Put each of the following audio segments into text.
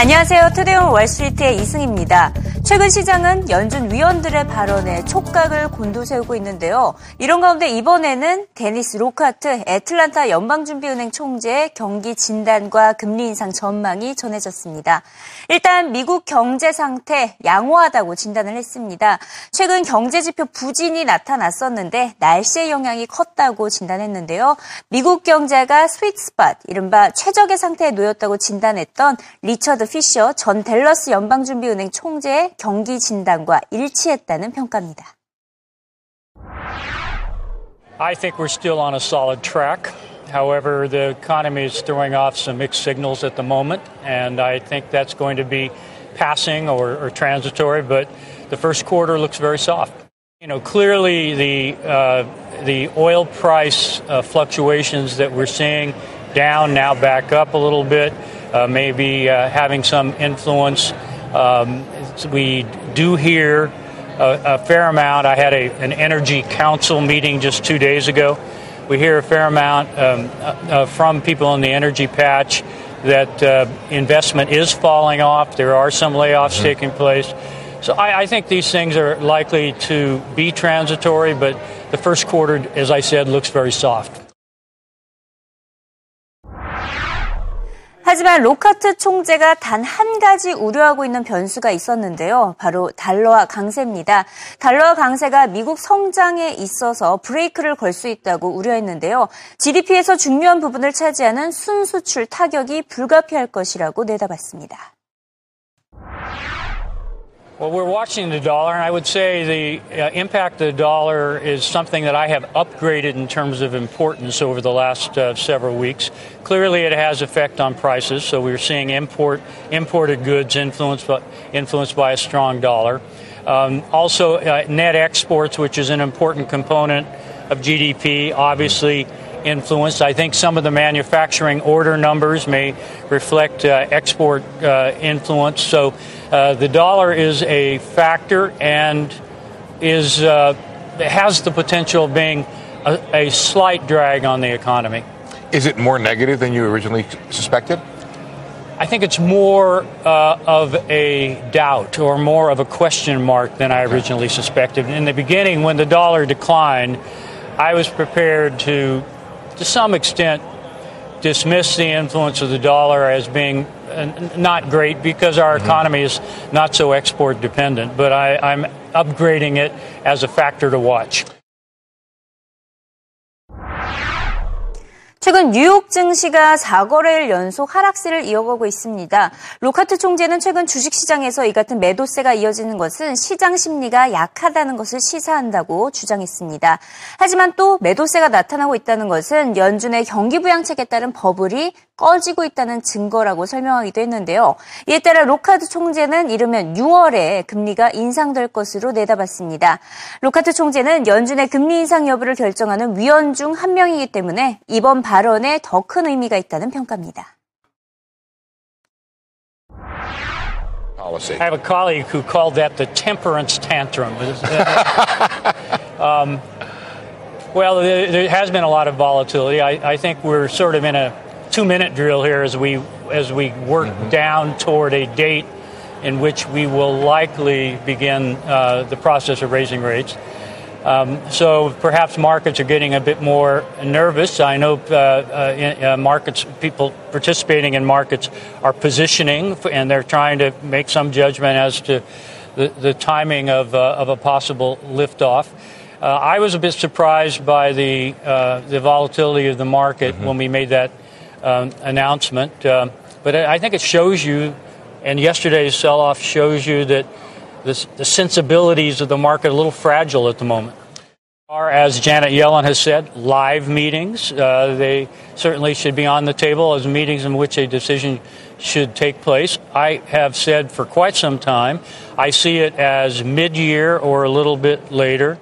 안녕하세요. Today on Wall Street의 이승입니다. 최근 시장은 연준 위원들의 발언에 촉각을 곤두세우고 있는데요. 이런 가운데 이번에는 데니스 록하트 애틀란타 연방준비은행 총재의 경기 진단과 금리 인상 전망이 전해졌습니다. 일단 미국 경제 상태 양호하다고 진단을 했습니다. 최근 경제 지표 부진이 나타났었는데 날씨의 영향이 컸다고 진단했는데요. 미국 경제가 sweet spot, 이른바 최적의 상태에 놓였다고 진단했던 리처드 피셔 전 델러스 연방준비은행 총재의 경기 진단과 일치했다는 평가입니다. I think we're still on a solid track. However, the economy is throwing off some mixed signals at the moment, and I think that's going to be passing or, or transitory, but the first quarter looks very soft. You know, clearly the, uh, the oil price uh, fluctuations that we're seeing down, now back up a little bit, uh, maybe uh, having some influence. Um, we do hear a, a, fair amount. I had a, an energy council meeting just two days ago. We hear a fair amount um, uh, from people in the energy patch that uh, investment is falling off. There are some layoffs mm-hmm. taking place. So I, I, think these things are likely to be transitory, but the first quarter, as I said, looks very soft. 하지만 로카트 총재가 단 한 가지 우려하고 있는 변수가 있었는데요. 바로 달러와 강세입니다. 달러와 강세가 미국 성장에 있어서 브레이크를 걸 수 있다고 우려했는데요. GDP에서 중요한 부분을 차지하는 순수출 타격이 불가피할 것이라고 내다봤습니다. Well, we're watching the dollar, and I would say the uh, impact of the dollar is something that I have upgraded in terms of importance over the last uh, several weeks. Clearly, it has effect on prices, so we're seeing import imported goods influenced by, influenced by a strong dollar. Um, also, uh, net exports, which is an important component of GDP, obviously. Influenced. I think some of the manufacturing order numbers may reflect uh, export uh, influence. So uh, the dollar is a factor and is uh, has the potential of being a, a, slight drag on the economy. Is it more negative than you originally suspected? I think it's more uh, of a doubt or more of a question mark than I originally suspected. In the beginning, when the dollar declined, I was prepared to, to some extent, dismiss the influence of the dollar as being not great because our mm-hmm. economy is not so export dependent, but I, I'm upgrading it as a factor to watch. 최근 뉴욕 증시가 4거래일 연속 하락세를 이어가고 있습니다. 록하트 총재는 최근 주식시장에서 이 같은 매도세가 이어지는 것은 시장 심리가 약하다는 것을 시사한다고 주장했습니다. 하지만 또 매도세가 나타나고 있다는 것은 연준의 경기부양책에 따른 버블이 꺼지고 있다는 증거라고 설명하기도 했는데요. 이에 따라 록하트 총재는 이르면 6월에 금리가 인상될 것으로 내다봤습니다. 록하트 총재는 연준의 금리 인상 여부를 결정하는 위원 중 한 명이기 때문에 이번 발언에 더 큰 의미가 있다는 평가입니다. I have a colleague who called that the temperance tantrum. um, well, there has been a lot of volatility. I, I think we're sort of in a two minute drill here as we as we work mm-hmm. down toward a date in which we will likely begin uh, the process of raising rates. Um, so perhaps markets are getting a bit more nervous. I know uh, uh, in, uh, markets, people participating in markets are positioning, and they're trying to make some judgment as to the, the timing of, uh, of a possible liftoff. Uh, I was a bit surprised by the the volatility of the market mm-hmm. when we made that um, announcement. Um, but I think it shows you, and yesterday's sell off shows you that the sensibilities of the market are a little fragile at the moment. Are, as Janet Yellen has said, live meetings. Uh, they certainly should be on the table as meetings in which a decision should take place. I have said for quite some time, I see it as mid year or a little bit later.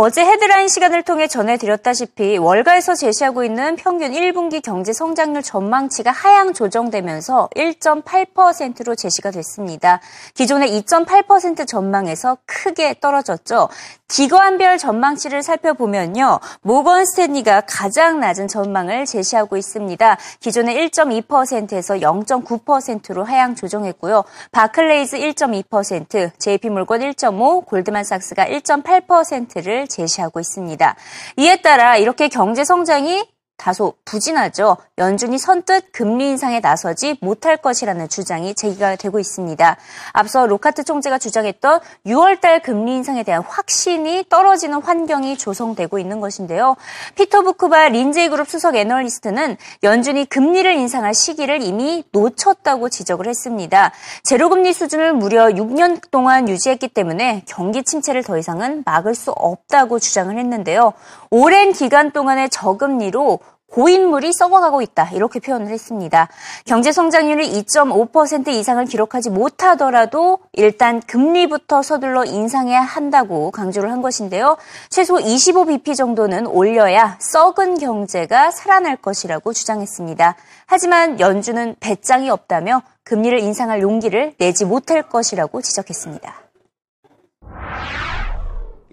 어제 헤드라인 시간을 통해 전해드렸다시피 월가에서 제시하고 있는 평균 1분기 경제 성장률 전망치가 하향 조정되면서 1.8%로 제시가 됐습니다. 기존의 2.8% 전망에서 크게 떨어졌죠. 기관별 전망치를 살펴보면요. 모건 스탠리가 가장 낮은 전망을 제시하고 있습니다. 기존의 1.2%에서 0.9%로 하향 조정했고요. 바클레이즈 1.2%, JP모건 1.5, 골드만삭스가 1.8%를 제시하고 있습니다. 이에 따라 이렇게 경제 성장이 다소 부진하죠. 연준이 선뜻 금리 인상에 나서지 못할 것이라는 주장이 제기가 되고 있습니다. 앞서 록하트 총재가 주장했던 6월달 금리 인상에 대한 확신이 떨어지는 환경이 조성되고 있는 것인데요. 피터 부크바 린제이 그룹 수석 애널리스트는 연준이 금리를 인상할 시기를 이미 놓쳤다고 지적을 했습니다. 제로금리 수준을 무려 6년 동안 유지했기 때문에 경기 침체를 더 이상은 막을 수 없다고 주장을 했는데요. 오랜 기간 동안의 저금리로 고인물이 썩어가고 있다. 이렇게 표현을 했습니다. 경제 성장률이 2.5% 이상을 기록하지 못하더라도 일단 금리부터 서둘러 인상해야 한다고 강조를 한 것인데요. 최소 25bp 정도는 올려야 썩은 경제가 살아날 것이라고 주장했습니다. 하지만 연준은 배짱이 없다며 금리를 인상할 용기를 내지 못할 것이라고 지적했습니다.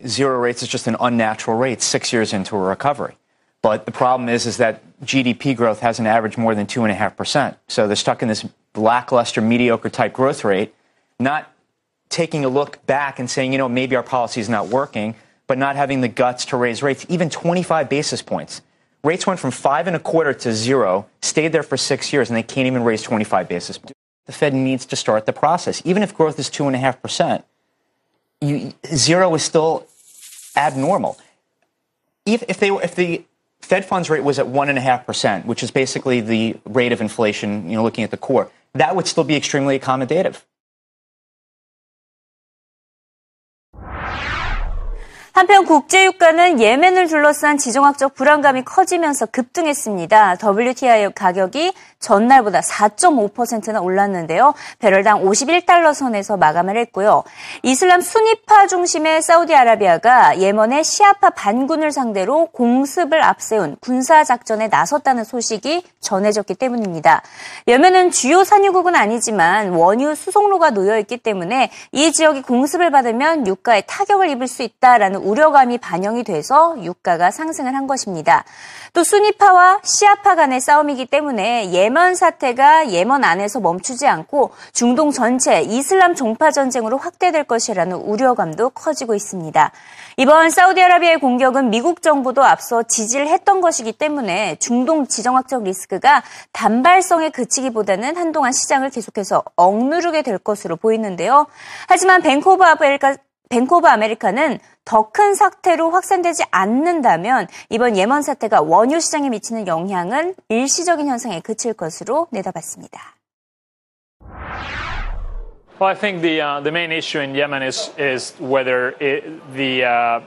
Zero rates is just an unnatural rate six years into a recovery. But the problem is, is that GDP growth hasn't averaged more than two and a half percent. So they're stuck in this lackluster, mediocre type growth rate, not taking a look back and saying, you know, maybe our policy is not working, but not having the guts to raise rates, even 25 basis points. Rates went from five and a quarter to zero, stayed there for six years, and they can't even raise 25 basis points. The Fed needs to start the process. Even if growth is two and a half percent, zero is still abnormal. If, if they if the Fed funds rate was at 1.5%, which is basically the rate of inflation, you know, looking at the core, that would still be extremely accommodative. 한편 국제유가는 예멘을 둘러싼 지정학적 불안감이 커지면서 급등했습니다. WTI 가격이 전날보다 4.5%나 올랐는데요. 배럴당 51달러 선에서 마감을 했고요. 이슬람 순위파 중심의 사우디아라비아가 예멘의 시아파 반군을 상대로 공습을 앞세운 군사작전에 나섰다는 소식이 전해졌기 때문입니다. 예멘은 주요 산유국은 아니지만 원유 수송로가 놓여 있기 때문에 이 지역이 공습을 받으면 유가에 타격을 입을 수 있다라는 우려감이 반영이 돼서 유가가 상승을 한 것입니다. 또 순위파와 시아파 간의 싸움이기 때문에 예먼 사태가 예먼 안에서 멈추지 않고 중동 전체 이슬람 종파 전쟁으로 확대될 것이라는 우려감도 커지고 있습니다. 이번 사우디아라비아의 공격은 미국 정부도 앞서 지지를 했던 것이기 때문에 중동 지정학적 리스크가 단발성에 그치기보다는 한동안 시장을 계속해서 억누르게 될 것으로 보이는데요. 하지만 오브 아메리카 오브 아메리카는 더 큰 사태로 확산되지 않는다면 이번 예멘 사태가 원유 시장에 미치는 영향은 일시적인 현상에 그칠 것으로 내다봤습니다. Well, I think the uh, the main issue in Yemen is is whether it, the uh,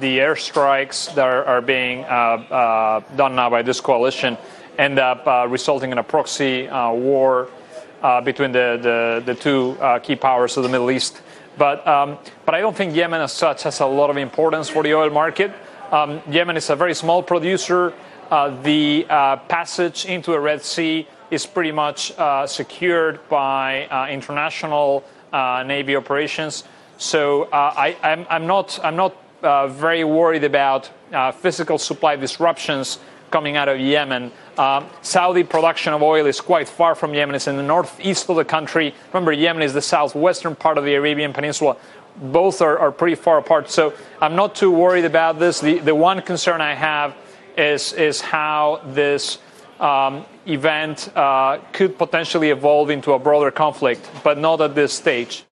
the airstrikes that are, are being uh, uh done now by this coalition end up uh, resulting in a proxy uh, war between the, the, the two key powers of the Middle East. But, um, but I don't think Yemen as such has a lot of importance for the oil market. Um, Yemen is a very small producer. Uh, the uh, passage into the Red Sea is pretty much uh, secured by uh, international uh, Navy operations. So uh, I, am not, I'm not very worried about physical supply disruptions coming out of Yemen. Uh, Saudi production of oil is quite far from Yemen. It's in the northeast of the country. Remember, Yemen is the southwestern part of the Arabian Peninsula. Both are, are pretty far apart. So I'm not too worried about this. The, the one concern I have is, is how this um, event uh, could potentially evolve into a broader conflict, but not at this stage.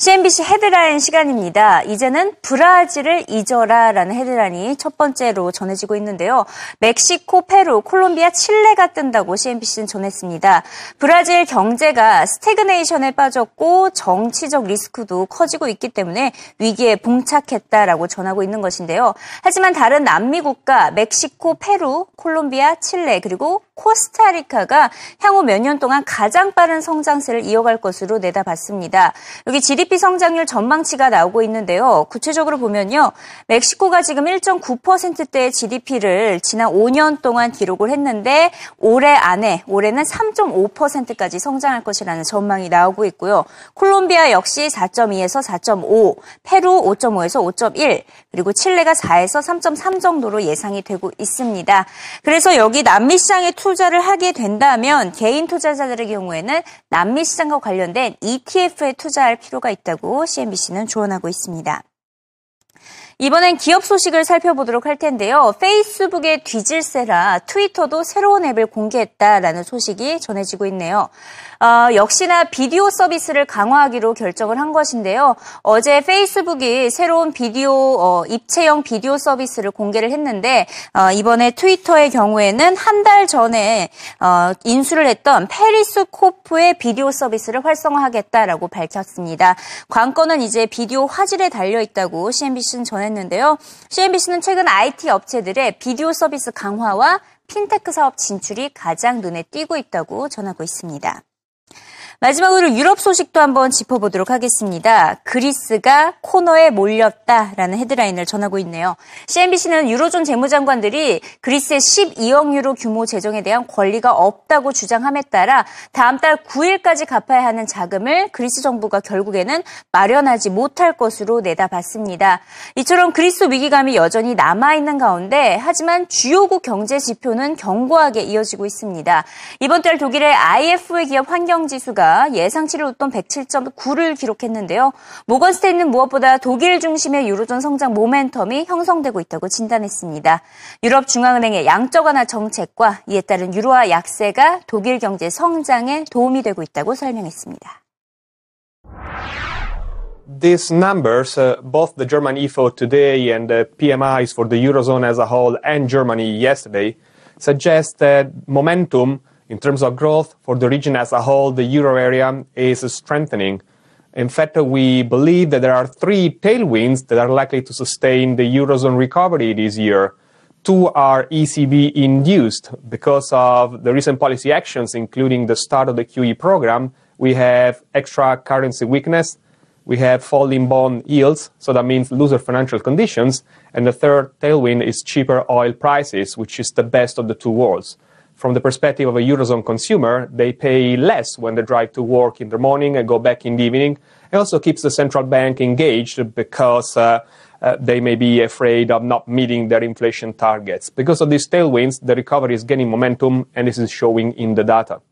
CNBC 헤드라인 시간입니다. 이제는 브라질을 잊어라라는 헤드라인이 첫 번째로 전해지고 있는데요. 멕시코, 페루, 콜롬비아, 칠레가 뜬다고 CNBC는 전했습니다. 브라질 경제가 스태그네이션에 빠졌고 정치적 리스크도 커지고 있기 때문에 위기에 봉착했다라고 전하고 있는 것인데요. 하지만 다른 남미 국가 멕시코, 페루, 콜롬비아, 칠레 그리고 코스타리카가 향후 몇 년 동안 가장 빠른 성장세를 이어갈 것으로 내다봤습니다. 여기 GDP 성장률 전망치가 나오고 있는데요. 구체적으로 보면요. 멕시코가 지금 1.9%대의 GDP를 지난 5년 동안 기록을 했는데 올해 안에 올해는 3.5%까지 성장할 것이라는 전망이 나오고 있고요. 콜롬비아 역시 4.2에서 4.5, 페루 5.5에서 5.1, 그리고 칠레가 4에서 3.3 정도로 예상이 되고 있습니다. 그래서 여기 남미 시장에 투자를 하게 된다면 개인 투자자들의 경우에는 남미 시장과 관련된 ETF에 투자할 필요가 있다고 CNBC는 조언하고 있습니다. 이번엔 기업 소식을 살펴보도록 할 텐데요. 페이스북에 뒤질세라 트위터도 새로운 앱을 공개했다라는 소식이 전해지고 있네요. 어, 역시나 비디오 서비스를 강화하기로 결정을 한 것인데요. 어제 페이스북이 새로운 비디오 어, 입체형 비디오 서비스를 공개를 했는데 어, 이번에 트위터의 경우에는 한 달 전에 어, 인수를 했던 페리스코프의 비디오 서비스를 활성화하겠다라고 밝혔습니다. 관건은 이제 비디오 화질에 달려 있다고 CNBC는 전했는데요. CNBC는 최근 IT 업체들의 비디오 서비스 강화와 핀테크 사업 진출이 가장 눈에 띄고 있다고 전하고 있습니다. 마지막으로 유럽 소식도 한번 짚어보도록 하겠습니다. 그리스가 코너에 몰렸다라는 헤드라인을 전하고 있네요. CNBC는 유로존 재무장관들이 그리스의 12억 유로 규모 재정에 대한 권리가 없다고 주장함에 따라 다음 달 9일까지 갚아야 하는 자금을 그리스 정부가 결국에는 마련하지 못할 것으로 내다봤습니다. 이처럼 그리스 위기감이 여전히 남아있는 가운데 하지만 주요국 경제 지표는 견고하게 이어지고 있습니다. 이번 달 독일의 IF의 기업 환경지수 가 예상치를 웃돈 107.9를 기록했는데요. 모건스테인은 무엇보다 독일 중심의 유로존 성장 모멘텀이 형성되고 있다고 진단했습니다. 유럽 중앙은행의 양적 완화 정책과 이에 따른 유로화 약세가 독일 경제 성장에 도움이 되고 있다고 설명했습니다. These numbers, uh, both the German IFO today and the PMIs for the Eurozone as a whole and Germany yesterday, suggest that momentum in terms of growth for the region as a whole, the euro area is strengthening. In fact, we believe that there are three tailwinds that are likely to sustain the eurozone recovery this year. Two are ECB induced because of the recent policy actions, including the start of the QE program. We have extra currency weakness. We have falling bond yields, so that means looser financial conditions. And the third tailwind is cheaper oil prices, which is the best of the two worlds from the perspective of a Eurozone consumer, they pay less when they drive to work in the morning and go back in the evening. It also keeps the central bank engaged because uh, uh, they may be afraid of not meeting their inflation targets. Because of these tailwinds, the recovery is gaining momentum and this is showing in the data.